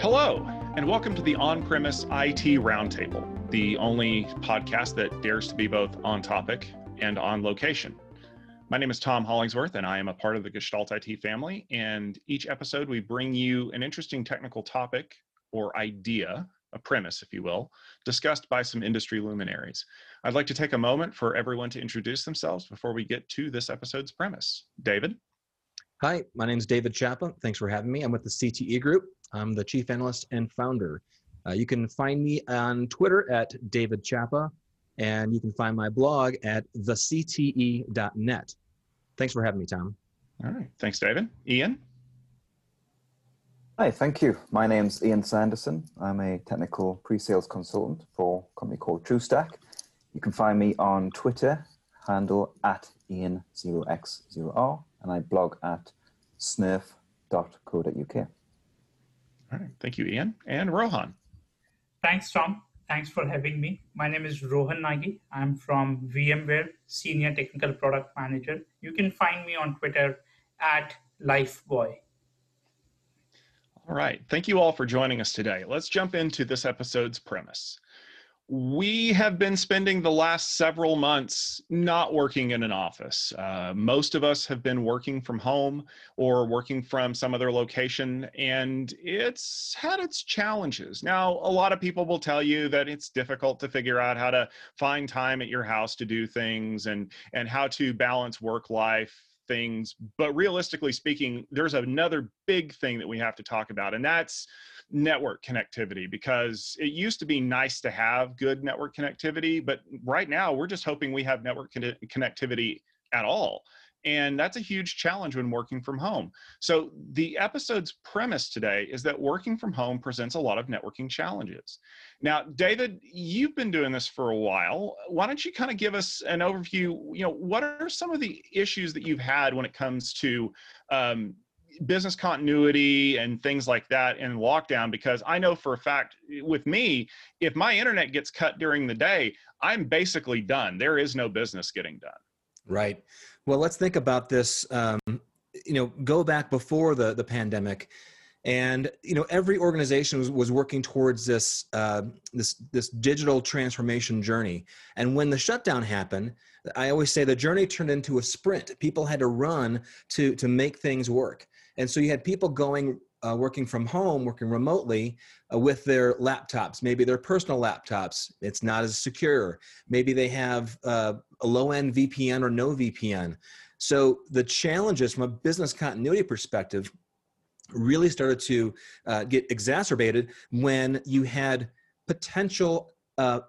Hello, and welcome to the On Premise IT Roundtable, the only podcast that dares to be both on topic and on location. My name is Tom Hollingsworth, and I am a part of the Gestalt IT family. And each episode, we bring you an interesting technical topic or idea, a premise, if you will, discussed by some industry luminaries. I'd like to take a moment for everyone to introduce themselves before we get to this episode's premise. David? Hi, my name is David Chapa. Thanks for having me. I'm with the CTE Group. I'm the chief analyst and founder. Uh, you can find me on Twitter at David Chapa, and you can find my blog at thecte.net. Thanks for having me, Tom. All right. Thanks, David. Ian? Hi, thank you. My name's Ian Sanderson. I'm a technical pre-sales consultant for a company called TrueStack. You can find me on Twitter, handle at Ian0x0r, and I blog at snurf.co.uk. All right. Thank you, Ian. And Rohan. Thanks, Tom. Thanks for having me. My name is Rohan Naggi. I'm from VMware, Senior Technical Product Manager. You can find me on Twitter at Lifeboy. All right. Thank you all for joining us today. Let's jump into this episode's premise we have been spending the last several months not working in an office. Uh, most of us have been working from home or working from some other location, and it's had its challenges. Now, a lot of people will tell you that it's difficult to figure out how to find time at your house to do things and and how to balance work life things but realistically speaking there's another big thing that we have to talk about and that's network connectivity because it used to be nice to have good network connectivity, but right now we're just hoping we have network con- connectivity at all. And that's a huge challenge when working from home. So, the episode's premise today is that working from home presents a lot of networking challenges. Now, David, you've been doing this for a while. Why don't you kind of give us an overview? You know, what are some of the issues that you've had when it comes to um, business continuity and things like that in lockdown because I know for a fact with me, if my internet gets cut during the day, I'm basically done. There is no business getting done. Right. Well, let's think about this. Um, you know, go back before the the pandemic, and you know every organization was, was working towards this uh, this this digital transformation journey. And when the shutdown happened, I always say the journey turned into a sprint. People had to run to to make things work. And so you had people going, uh, working from home, working remotely uh, with their laptops, maybe their personal laptops. It's not as secure. Maybe they have uh, a low end VPN or no VPN. So the challenges from a business continuity perspective really started to uh, get exacerbated when you had potential uh,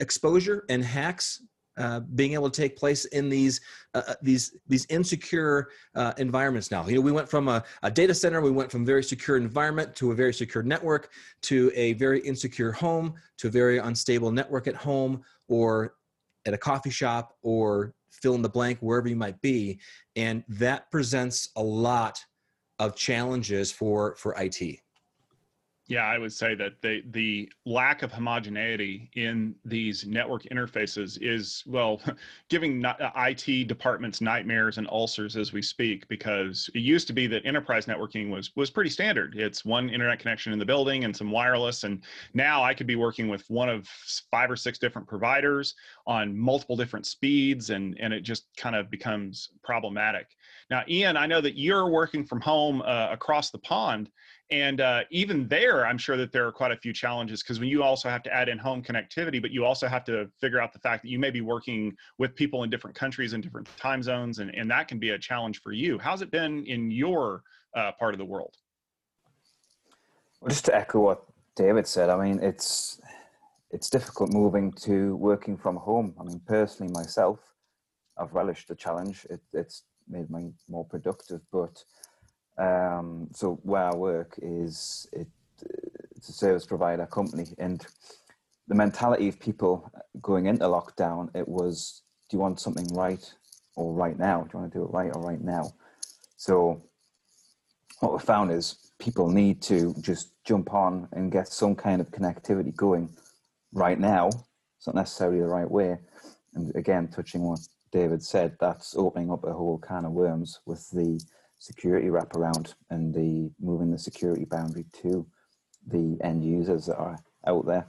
exposure and hacks uh, being able to take place in these uh, uh, these these insecure uh, environments now. You know, we went from a, a, data center, we went from very secure environment to a very secure network to a very insecure home to a very unstable network at home or at a coffee shop or fill in the blank wherever you might be, and that presents a lot of challenges for for IT. Yeah, I would say that the the lack of homogeneity in these network interfaces is well, giving IT departments nightmares and ulcers as we speak. Because it used to be that enterprise networking was was pretty standard. It's one internet connection in the building and some wireless. And now I could be working with one of five or six different providers on multiple different speeds, and and it just kind of becomes problematic. Now, Ian, I know that you're working from home uh, across the pond. And uh, even there, I'm sure that there are quite a few challenges because when you also have to add in home connectivity, but you also have to figure out the fact that you may be working with people in different countries and different time zones, and, and that can be a challenge for you. How's it been in your uh, part of the world? Well, just to echo what David said, I mean, it's it's difficult moving to working from home. I mean, personally, myself, I've relished the challenge. It, it's made me more productive, but um, so where I work is it, it's a service provider company, and the mentality of people going into lockdown it was, do you want something right or right now? Do you want to do it right or right now? So what we found is people need to just jump on and get some kind of connectivity going right now. It's not necessarily the right way. And again, touching what David said, that's opening up a whole can of worms with the security wraparound and the moving the security boundary to the end users that are out there.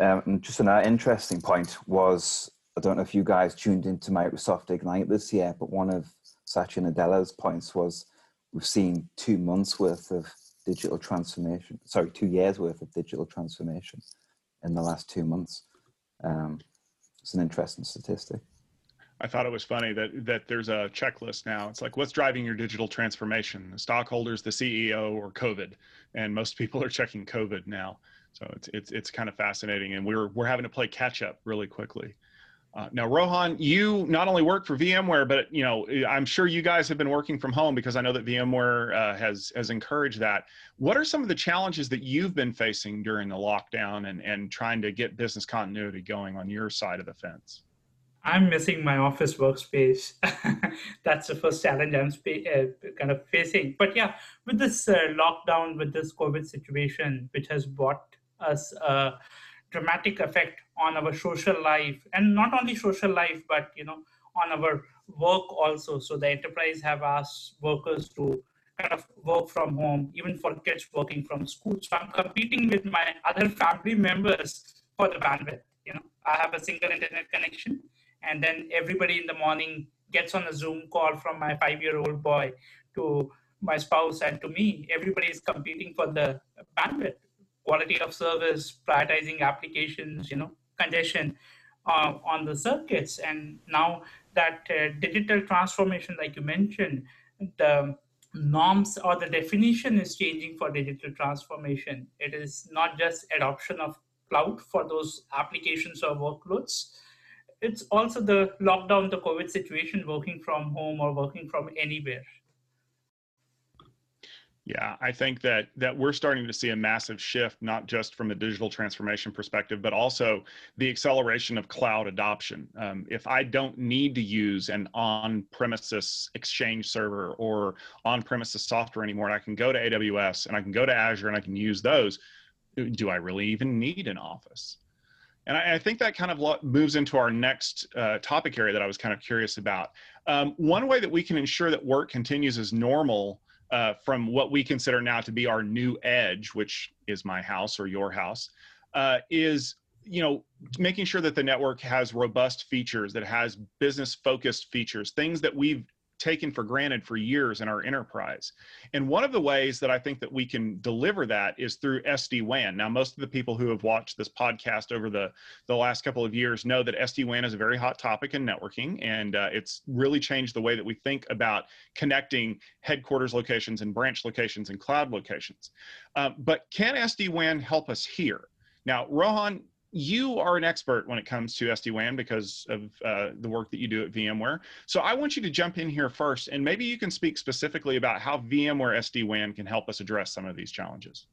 Um, just another interesting point was I don't know if you guys tuned into Microsoft Ignite this year, but one of Satya Nadella's points was we've seen two months worth of digital transformation, sorry, two years worth of digital transformation in the last two months. Um, it's an interesting statistic. I thought it was funny that that there's a checklist now. It's like what's driving your digital transformation? The stockholders, the CEO, or COVID? And most people are checking COVID now. So it's it's it's kind of fascinating, and we're we're having to play catch up really quickly. Uh, now, Rohan, you not only work for VMware, but you know I'm sure you guys have been working from home because I know that VMware uh, has has encouraged that. What are some of the challenges that you've been facing during the lockdown and and trying to get business continuity going on your side of the fence? I'm missing my office workspace. That's the first challenge I'm uh, kind of facing. But yeah, with this uh, lockdown, with this COVID situation, which has brought us a dramatic effect on our social life, and not only social life, but you know, on our work also. So the enterprise have asked workers to kind of work from home, even for kids working from school. So I'm competing with my other family members for the bandwidth. You know, I have a single internet connection and then everybody in the morning gets on a zoom call from my five year old boy to my spouse and to me. Everybody is competing for the bandwidth quality of service prioritizing applications you know congestion uh, on the circuits. And now that uh, digital transformation like you mentioned the norms or the definition is changing for digital transformation. It is not just adoption of cloud for those applications or workloads it's also the lockdown, the COVID situation, working from home or working from anywhere. Yeah, I think that that we're starting to see a massive shift, not just from a digital transformation perspective, but also the acceleration of cloud adoption. Um, if I don't need to use an on-premises Exchange server or on-premises software anymore, and I can go to AWS and I can go to Azure and I can use those, do I really even need an office? And I, I, think that kind of moves into our next uh, topic area that I was kind of curious about. Um, one way that we can ensure that work continues as normal uh, from what we consider now to be our new edge, which is my house or your house, uh, is you know making sure that the network has robust features, that has business focused features, things that we've taken for granted for years in our enterprise. And one of the ways that I think that we can deliver that is through SD-WAN. Now, most of the people who have watched this podcast over the, the last couple of years know that SD-WAN is a very hot topic in networking, and uh, it's really changed the way that we think about connecting headquarters locations and branch locations and cloud locations. Uh, but can SD-WAN help us here? Now, Rohan, you are an expert when it comes to SD-WAN because of uh, the work that you do at VMware. So I want you to jump in here first, and maybe you can speak specifically about how VMware SD-WAN can help us address some of these challenges.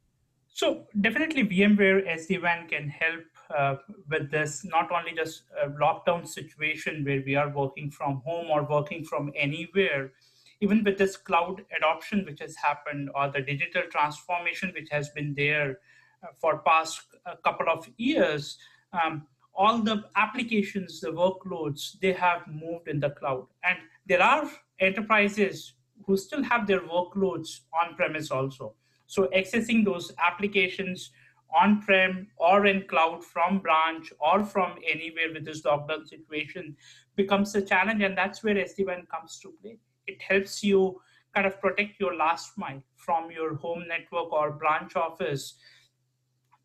So definitely VMware SD-WAN can help uh, with this, not only just a lockdown situation where we are working from home or working from anywhere, even with this cloud adoption which has happened or the digital transformation which has been there uh, for past a couple of years, um, all the applications, the workloads, they have moved in the cloud. And there are enterprises who still have their workloads on premise also. So accessing those applications on prem or in cloud from branch or from anywhere with this lockdown situation becomes a challenge. And that's where SD-WAN comes to play. It helps you kind of protect your last mile from your home network or branch office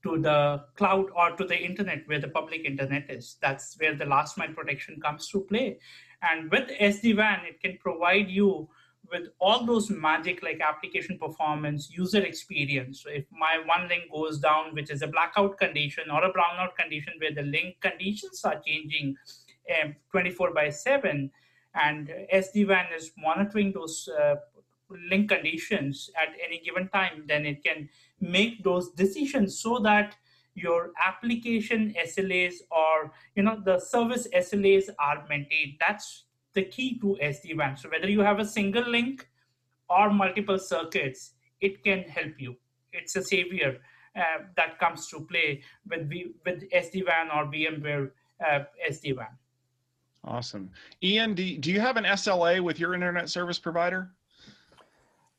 to the cloud or to the internet where the public internet is. That's where the last mile protection comes to play. And with SD-WAN, it can provide you with all those magic like application performance, user experience. So if my one link goes down, which is a blackout condition or a brownout condition where the link conditions are changing um, 24 by 7, and SD-WAN is monitoring those uh, link conditions at any given time, then it can make those decisions so that your application SLAs or you know the service SLAs are maintained. That's the key to SD-WAN. So whether you have a single link or multiple circuits, it can help you. It's a savior uh, that comes to play with v- with SD-WAN or VMware uh, SD-WAN. Awesome. Ian, do, do you have an SLA with your internet service provider?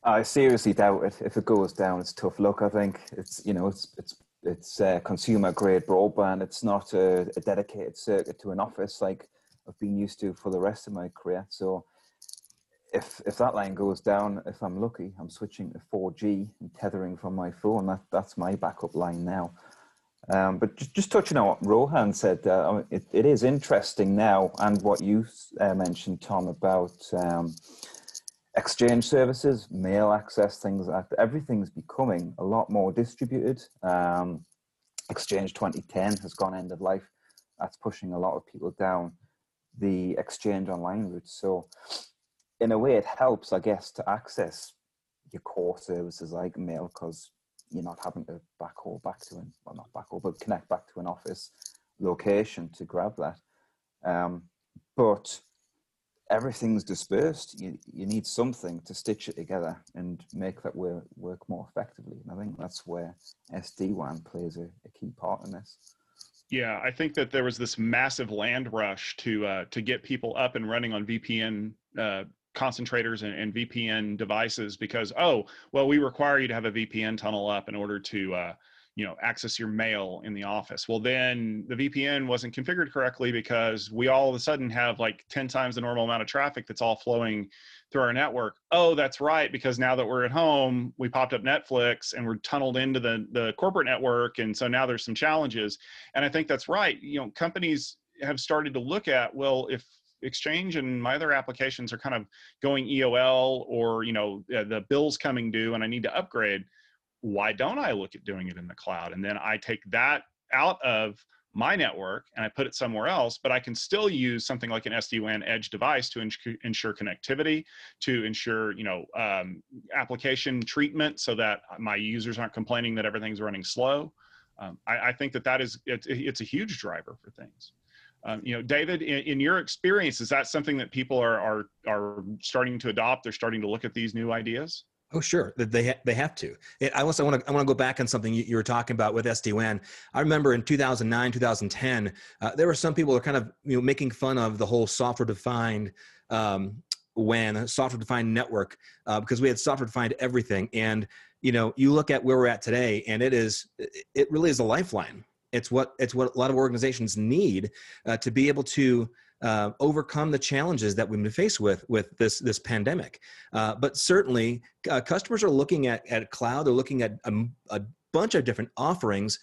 I seriously doubt it. If it goes down, it's tough luck. I think it's you know it's it's it's uh, consumer grade broadband. It's not a, a, dedicated circuit to an office like I've been used to for the rest of my career. So if if that line goes down, if I'm lucky, I'm switching to 4G and tethering from my phone. That that's my backup line now. Um, but just, just touching on what Rohan said, uh, it, it is interesting now, and what you uh, mentioned, Tom, about um, exchange services, mail access, things like that. Everything's becoming a lot more distributed. Um, exchange 2010 has gone end of life. That's pushing a lot of people down the exchange online route. So, in a way, it helps, I guess, to access your core services like mail because you're not having to backhaul back to an well, not backhaul, but connect back to an office location to grab that. Um, but everything's dispersed. You, you need something to stitch it together and make that work, work more effectively. And I think that's where SD-WAN plays a, a key part in this. Yeah, I think that there was this massive land rush to uh, to get people up and running on VPN uh, concentrators and, and, VPN devices because oh well we require you to have a VPN tunnel up in order to uh, you know access your mail in the office. Well then the vpn wasn't configured correctly because we all of a sudden have like 10 times the normal amount of traffic that's all flowing through our network. Oh that's right because now that we're at home we popped up netflix and we're tunneled into the the corporate network and so now there's some challenges. And i think that's right. You know companies have started to look at well if exchange and my other applications are kind of going eol or you know the bills coming due and i need to upgrade why don't I look at doing it in the cloud? And then I take that out of my network and I put it somewhere else, but I can still use something like an SD-WAN edge device to ensure connectivity, to ensure you know um, application treatment, so that my users aren't complaining that everything's running slow. Um, I, I, think that that is it's, it's a huge driver for things. Um, you know, David, in, in, your experience, is that something that people are are are starting to adopt? They're starting to look at these new ideas. Oh, sure. They they have to. It, I also want to I want to go back on something you, you, were talking about with SD WAN. I remember in 2009, 2010, uh, there were some people who were kind of you know making fun of the whole software defined um, WAN, software defined network, uh, because we had software defined everything. And you know, you look at where we're at today, and it is it really is a lifeline. It's what it's what a lot of organizations need uh, to be able to uh, overcome the challenges that we've been faced with with this this pandemic. Uh, but certainly, uh, customers are looking at at cloud. They're looking at a, a bunch of different offerings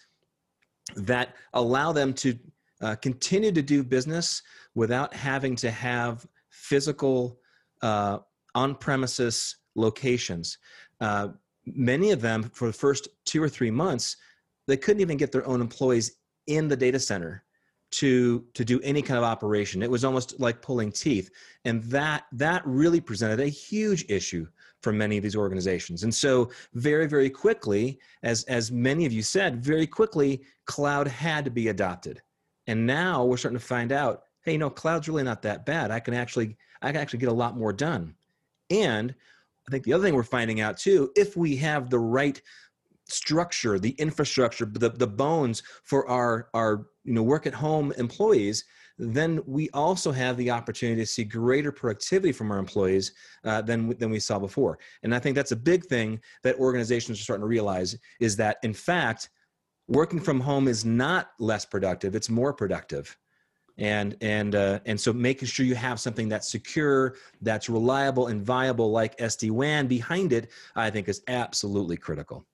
that allow them to uh, continue to do business without having to have physical uh, on-premises locations. Uh, many of them, for the first two or three months, they couldn't even get their own employees in the data center to to do any kind of operation. It was almost like pulling teeth. And that that really presented a huge issue for many of these organizations. And so very very quickly as as many of you said very quickly cloud had to be adopted. And now we're starting to find out hey you know cloud's really not that bad. I can actually i can actually get a lot more done. And i think the other thing we're finding out too if we have the right structure, the infrastructure, the, the bones for our, our you know, work at home employees, then we also have the opportunity to see greater productivity from our employees uh, than, than we saw before. And I think that's a big thing that organizations are starting to realize is that, in fact, working from home is not less productive, it's more productive. And, and, uh, and so making sure you have something that's secure, that's reliable and viable like SD-WAN behind it, I think is absolutely critical.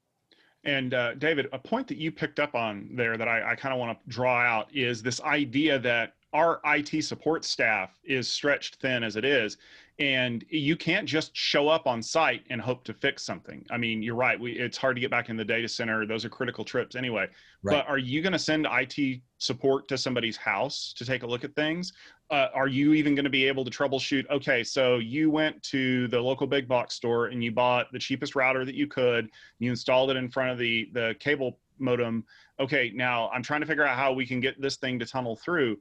And uh, David, a point that you picked up on there that I, I kind of want to draw out is this idea that our IT support staff is stretched thin as it is, and you can't just show up on site and hope to fix something. I mean, you're right. We, it's hard to get back in the data center. Those are critical trips anyway. Right. But are you going to send IT support to somebody's house to take a look at things? Uh, are you even going to be able to troubleshoot? Okay, so you went to the local big box store and you bought the cheapest router that you could. You installed it in front of the the cable modem. Okay, now I'm trying to figure out how we can get this thing to tunnel through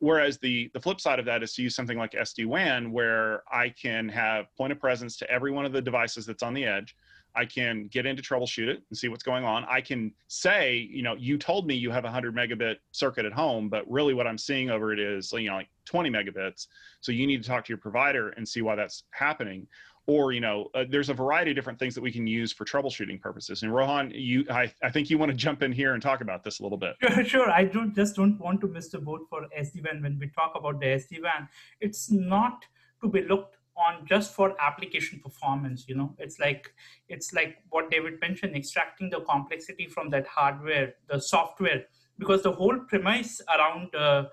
Whereas the the flip side of that is to use something like SD-WAN, where I can have point of presence to every one of the devices that's on the edge. I can get into troubleshoot it and see what's going on. I can say, you know, you told me you have a 100 megabit circuit at home, but really what I'm seeing over it is, you know, like 20 megabits. So you need to talk to your provider and see why that's happening. Or you know uh, there's a variety of different things that we can use for troubleshooting purposes. And rohan you i, I think you want to jump in here and talk about this a little bit. Sure, sure. i don't just don't want to miss the boat for sd-wan when we talk about the sd-wan it's not to be looked on just for application performance you know. It's like it's like what david mentioned extracting the complexity from that hardware the software. Because the whole premise around uh,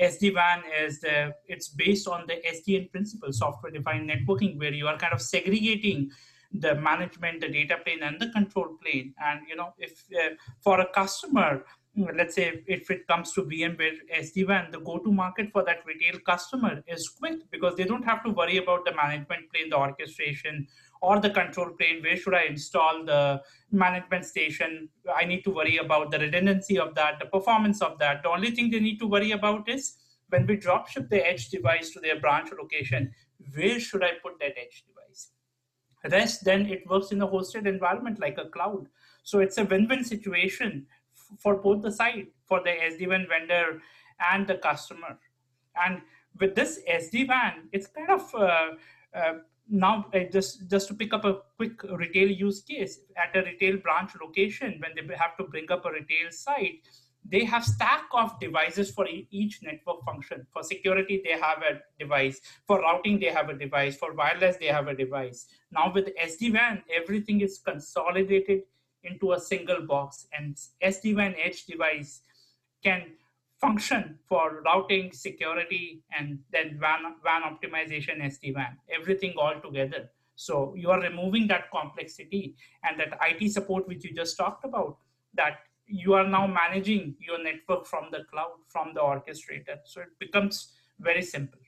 SD-WAN is the, it's based on the SDN principle, software defined networking, where you are kind of segregating the management, the data plane, and the control plane. And you know, if uh, for a customer, let's say if it comes to VMware SD-WAN, the go-to-market for that retail customer is quick because they don't have to worry about the management plane, the orchestration, or the control plane. Where should I install the management station? I need to worry about the redundancy of that, the performance of that. The only thing they need to worry about is when we drop ship the edge device to their branch location, where should I put that edge device? Rest, then it works in a hosted environment like a cloud. So it's a win-win situation for both the side, for the SD-WAN vendor and the customer. And with this SD-WAN, it's kind of uh, uh, now uh, just just to pick up a quick retail use case at a retail branch location when they have to bring up a retail site they have stack of devices for each network function. For security they have a device. For routing they have a device. For wireless they have a device. Now with sd-wan everything is consolidated into a single box and SD-WAN edge device can function for routing, security, and then WAN, WAN optimization, SD-WAN, everything all together. So you are removing that complexity and that IT support, which you just talked about, that you are now managing your network from the cloud, from the orchestrator. So it becomes very simple.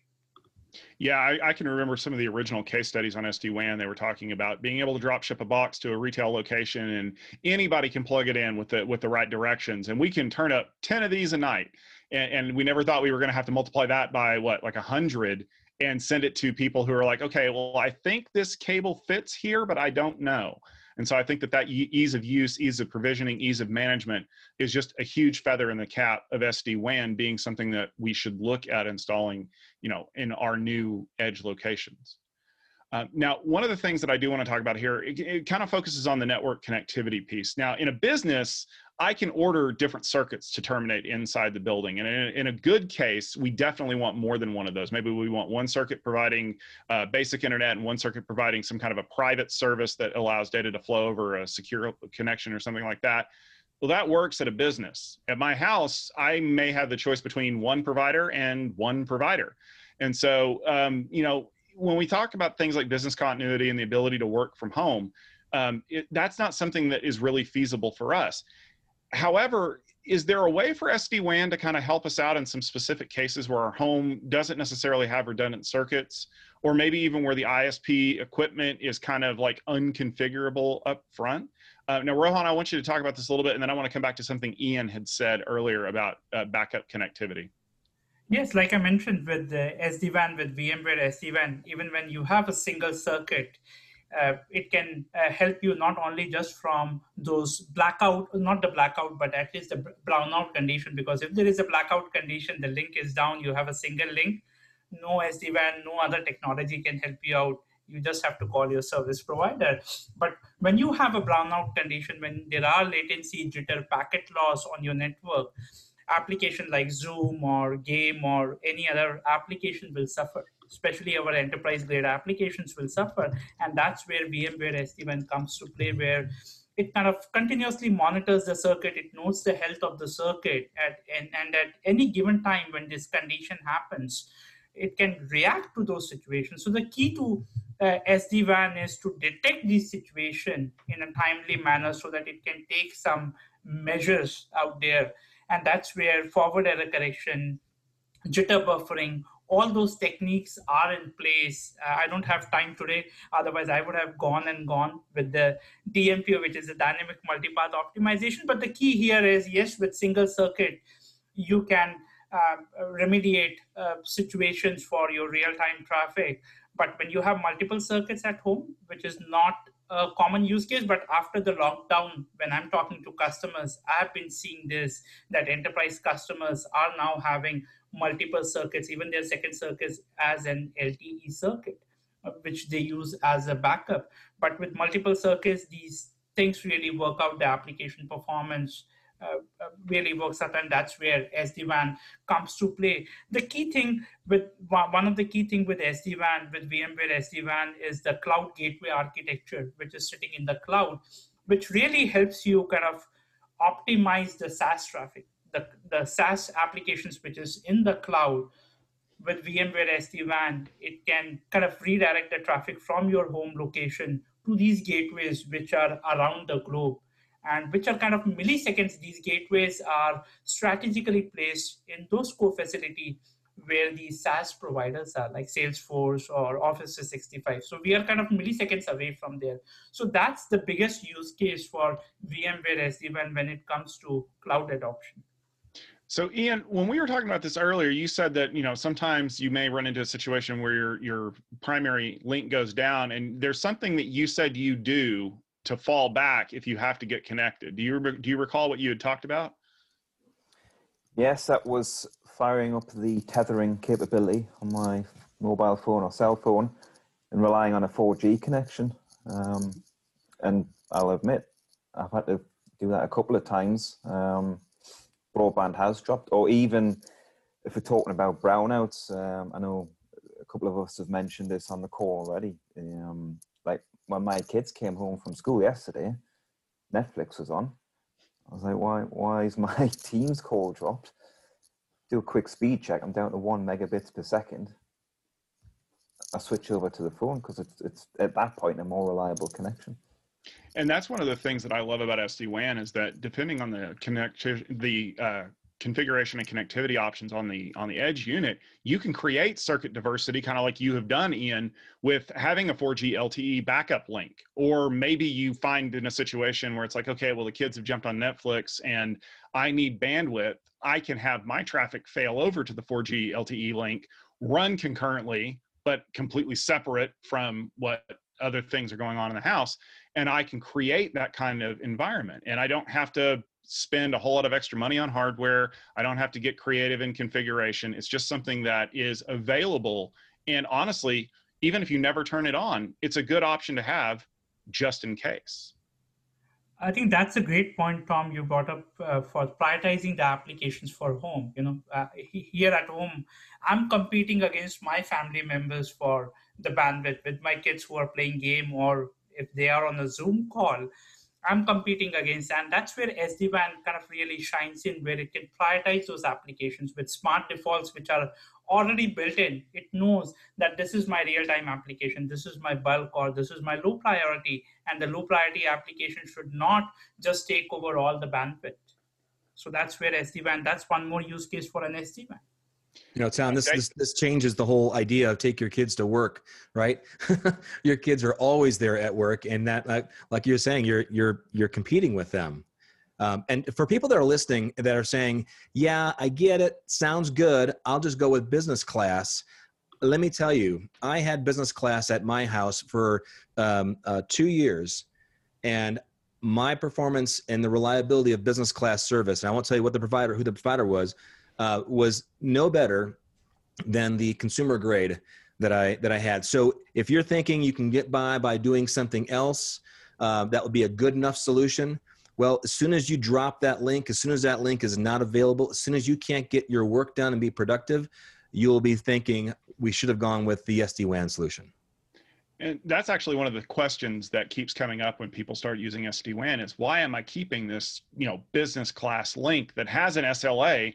Yeah, I, I, can remember some of the original case studies on SD WAN. They were talking about being able to drop ship a box to a retail location, and anybody can plug it in with the with the right directions, and we can turn up ten of these a night. And, and we never thought we were going to have to multiply that by what, like a hundred, and send it to people who are like, okay, well, I think this cable fits here, but I don't know. And so I think that that ease of use, ease of provisioning, ease of management is just a huge feather in the cap of SD-WAN being something that we should look at installing, you know, in our new edge locations. Uh, now, one of the things that I do want to talk about here, it, it, kind of focuses on the network connectivity piece. Now, in a business, I can order different circuits to terminate inside the building. And in a, in a, good case, we definitely want more than one of those. Maybe we want one circuit providing uh, basic internet and one circuit providing some kind of a private service that allows data to flow over a secure connection or something like that. Well, that works at a business. At my house, I may have the choice between one provider and one provider. And so, um, you know, when we talk about things like business continuity and the ability to work from home, um, it, that's not something that is really feasible for us however, is there a way for SD-WAN to kind of help us out in some specific cases where our home doesn't necessarily have redundant circuits, or maybe even where the ISP equipment is kind of like unconfigurable up front? Uh, now, Rohan, I want you to talk about this a little bit, and then I want to come back to something Ian had said earlier about uh, backup connectivity. Yes, like I mentioned with the SD-WAN, with VMware SD-WAN, even when you have a single circuit, uh, it can uh, help you not only just from those blackout, not the blackout, but at least the brownout condition. Because if there is a blackout condition, the link is down, you have a single link, no SD-WAN, no other technology can help you out. You just have to call your service provider. But when you have a brownout condition, when there are latency, jitter, packet loss on your network, application like Zoom or Game or any other application will suffer especially our enterprise grade applications will suffer. And that's where VMware SD-WAN comes to play, where it kind of continuously monitors the circuit. It knows the health of the circuit, at, and, and at any given time when this condition happens, it can react to those situations. So the key to uh, SD-WAN is to detect these situations in a timely manner so that it can take some measures out there. And that's where forward error correction, jitter buffering, all those techniques are in place. Uh, I don't have time today, otherwise, I would have gone and gone with the DMPO, which is the dynamic multipath optimization. But the key here is yes, with single circuit, you can uh, remediate uh, situations for your real time traffic. But when you have multiple circuits at home, which is not a common use case, but after the lockdown, when I'm talking to customers, I've been seeing this that enterprise customers are now having multiple circuits, even their second circuit as an LTE circuit. uh, which they use as a backup. But with multiple circuits, these things really work out the application performance uh, uh really works out and that's where sd-wan comes to play the key thing with one of the key thing with sd-wan with vmware sd-wan is the cloud gateway architecture which is sitting in the cloud which really helps you kind of optimize the saas traffic the, the saas applications which is in the cloud with vmware sd-wan it can kind of redirect the traffic from your home location to these gateways which are around the globe and which are kind of milliseconds these gateways are strategically placed in those core facility where the SaaS providers are like Salesforce or Office 365. So we are kind of milliseconds away from there. So that's the biggest use case for VMware SD-WAN when it comes to cloud adoption. So Ian, when we were talking about this earlier, you said that you know sometimes you may run into a situation where your your primary link goes down, and there's something that you said you do to fall back if you have to get connected. Do you do you recall what you had talked about? Yes, that was firing up the tethering capability on my mobile phone or cell phone and relying on a 4G connection. Um, and I'll admit, I've had to do that a couple of times. Um, broadband has dropped, or even if we're talking about brownouts, um, I know a couple of us have mentioned this on the call already. Um, like when my kids came home from school yesterday, Netflix was on. I was like, why, why is my Teams call dropped? Do a quick speed check. I'm down to one megabits per second. I switch over to the phone because it's, it's at that point a more reliable connection and that's one of the things that I love about SD WAN is that depending on the connect the uh, configuration and connectivity options on the on the edge unit, you can create circuit diversity, kind of like you have done, Ian, with having a 4G LTE backup link. Or maybe you find in a situation where it's like, okay, well the kids have jumped on Netflix and I need bandwidth. I can have my traffic fail over to the 4G LTE link, run concurrently, but completely separate from what other things are going on in the house and I can create that kind of environment. And I don't have to spend a whole lot of extra money on hardware. I don't have to get creative in configuration. It's just something that is available. And honestly, even if you never turn it on, it's a good option to have just in case. I think that's a great point, Tom. You brought up uh, for prioritizing the applications for home. You know, uh, here at home, I'm competing against my family members for the bandwidth with my kids who are playing game or if they are on a Zoom call, I'm competing against. And that's where SD-WAN kind of really shines in, where it can prioritize those applications with smart defaults, which are already built in. It knows that this is my real-time application, this is my bulk, or this is my low priority, and the low priority application should not just take over all the bandwidth. So that's where SD-WAN, that's one more use case for an SD-WAN. You know, Tom, this, this this changes the whole idea of take your kids to work, right? your kids are always there at work, and that, like, like you're saying, you're you're you're competing with them. Um, and for people that are listening that are saying, "Yeah, I get it, sounds good. I'll just go with business class." Let me tell you, I had business class at my house for um, uh, two years, and my performance and the reliability of business class service. And I won't tell you what the provider, who the provider was, uh, was no better than the consumer grade that I that I had. So if you're thinking you can get by by doing something else, uh, that would be a good enough solution. Well, as soon as you drop that link, as soon as that link is not available, as soon as you can't get your work done and be productive, you'll be thinking we should have gone with the SD WAN solution. And that's actually one of the questions that keeps coming up when people start using SD WAN is why am I keeping this, you know, business class link that has an SLA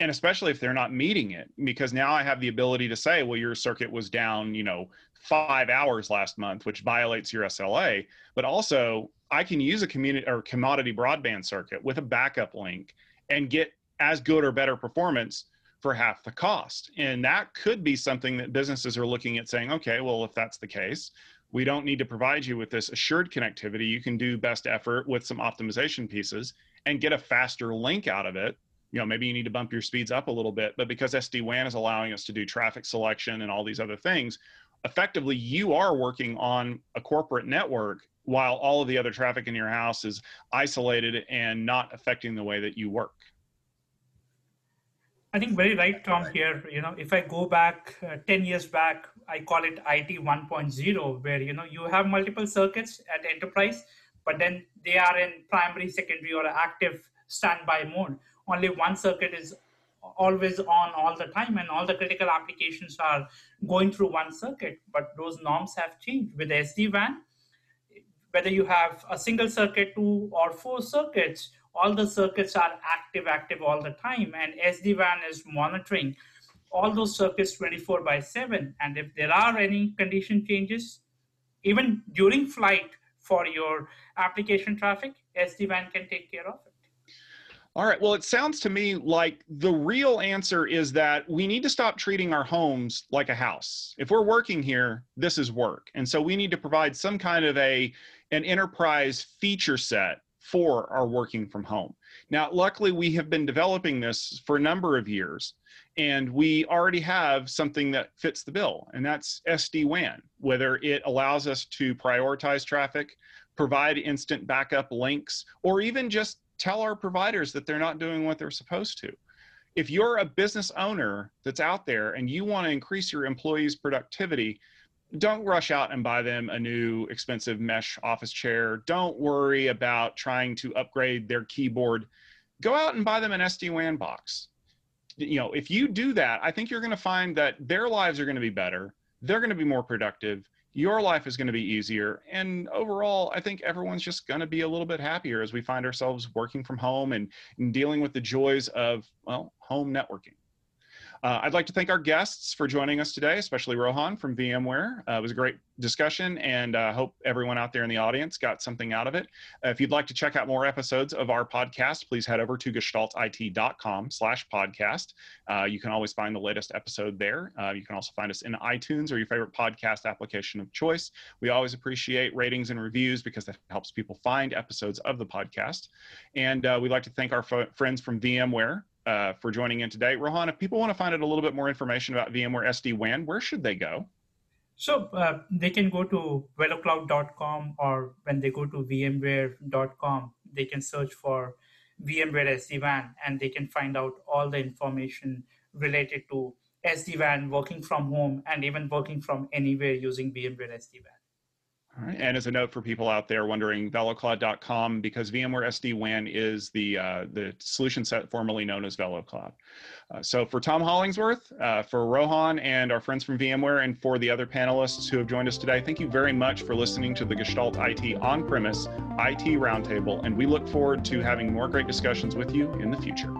and especially if they're not meeting it because now i have the ability to say well your circuit was down you know five hours last month which violates your sla but also i can use a community or commodity broadband circuit with a backup link and get as good or better performance for half the cost. And that could be something that businesses are looking at saying okay well if that's the case we don't need to provide you with this assured connectivity. You can do best effort with some optimization pieces and get a faster link out of it you know maybe you need to bump your speeds up a little bit but because sd-wan is allowing us to do traffic selection and all these other things effectively you are working on a corporate network while all of the other traffic in your house is isolated and not affecting the way that you work I think very right, Tom. Here, you know, if I go back uh, ten years back, I call it IT 1.0, where you know you have multiple circuits at enterprise, but then they are in primary, secondary, or active standby mode. Only one circuit is always on all the time, and all the critical applications are going through one circuit. But those norms have changed with SD WAN. Whether you have a single circuit, two or four circuits, all the circuits are active, active all the time, and SD-WAN is monitoring all those circuits 24 by 7. And if there are any condition changes, even during flight for your application traffic, SD-WAN can take care of it. All right. Well, it sounds to me like the real answer is that we need to stop treating our homes like a house. If we're working here, this is work. And so we need to provide some kind of a an enterprise feature set for our working from home. Now, luckily, we have been developing this for a number of years, and we already have something that fits the bill, and that's SD WAN, whether it allows us to prioritize traffic, provide instant backup links, or even just tell our providers that they're not doing what they're supposed to. If you're a business owner that's out there and you want to increase your employees' productivity, don't rush out and buy them a new expensive mesh office chair. Don't worry about trying to upgrade their keyboard. Go out and buy them an SD WAN box. You know, if you do that, I think you're going to find that their lives are going to be better. They're going to be more productive. Your life is going to be easier. And overall, I think everyone's just going to be a little bit happier as we find ourselves working from home and, and dealing with the joys of, well, home networking. Uh, I'd like to thank our guests for joining us today, especially Rohan from VMware. Uh, it was a great discussion and I uh, hope everyone out there in the audience got something out of it. Uh, if you'd like to check out more episodes of our podcast, please head over to gestaltit.com slash podcast. Uh, you can always find the latest episode there. Uh, you can also find us in iTunes or your favorite podcast application of choice. We always appreciate ratings and reviews because that helps people find episodes of the podcast. And we'd like to thank our friends from VMware uh, for joining in today. Rohan, if people want to find out a little bit more information about VMware SD-WAN, where should they go? So uh, they can go to velocloud.com or when they go to vmware.com, they can search for VMware SD-WAN and they can find out all the information related to SD-WAN, working from home, and even working from anywhere using VMware SD-WAN. All right. And as a note for people out there wondering, velocloud.com, because VMware SD-WAN is the, uh, the solution set formerly known as VeloCloud. Uh, so for Tom Hollingsworth, uh, for Rohan and our friends from VMware, and for the other panelists who have joined us today, thank you very much for listening to the Gestalt IT on-premise IT Roundtable, and we look forward to having more great discussions with you in the future.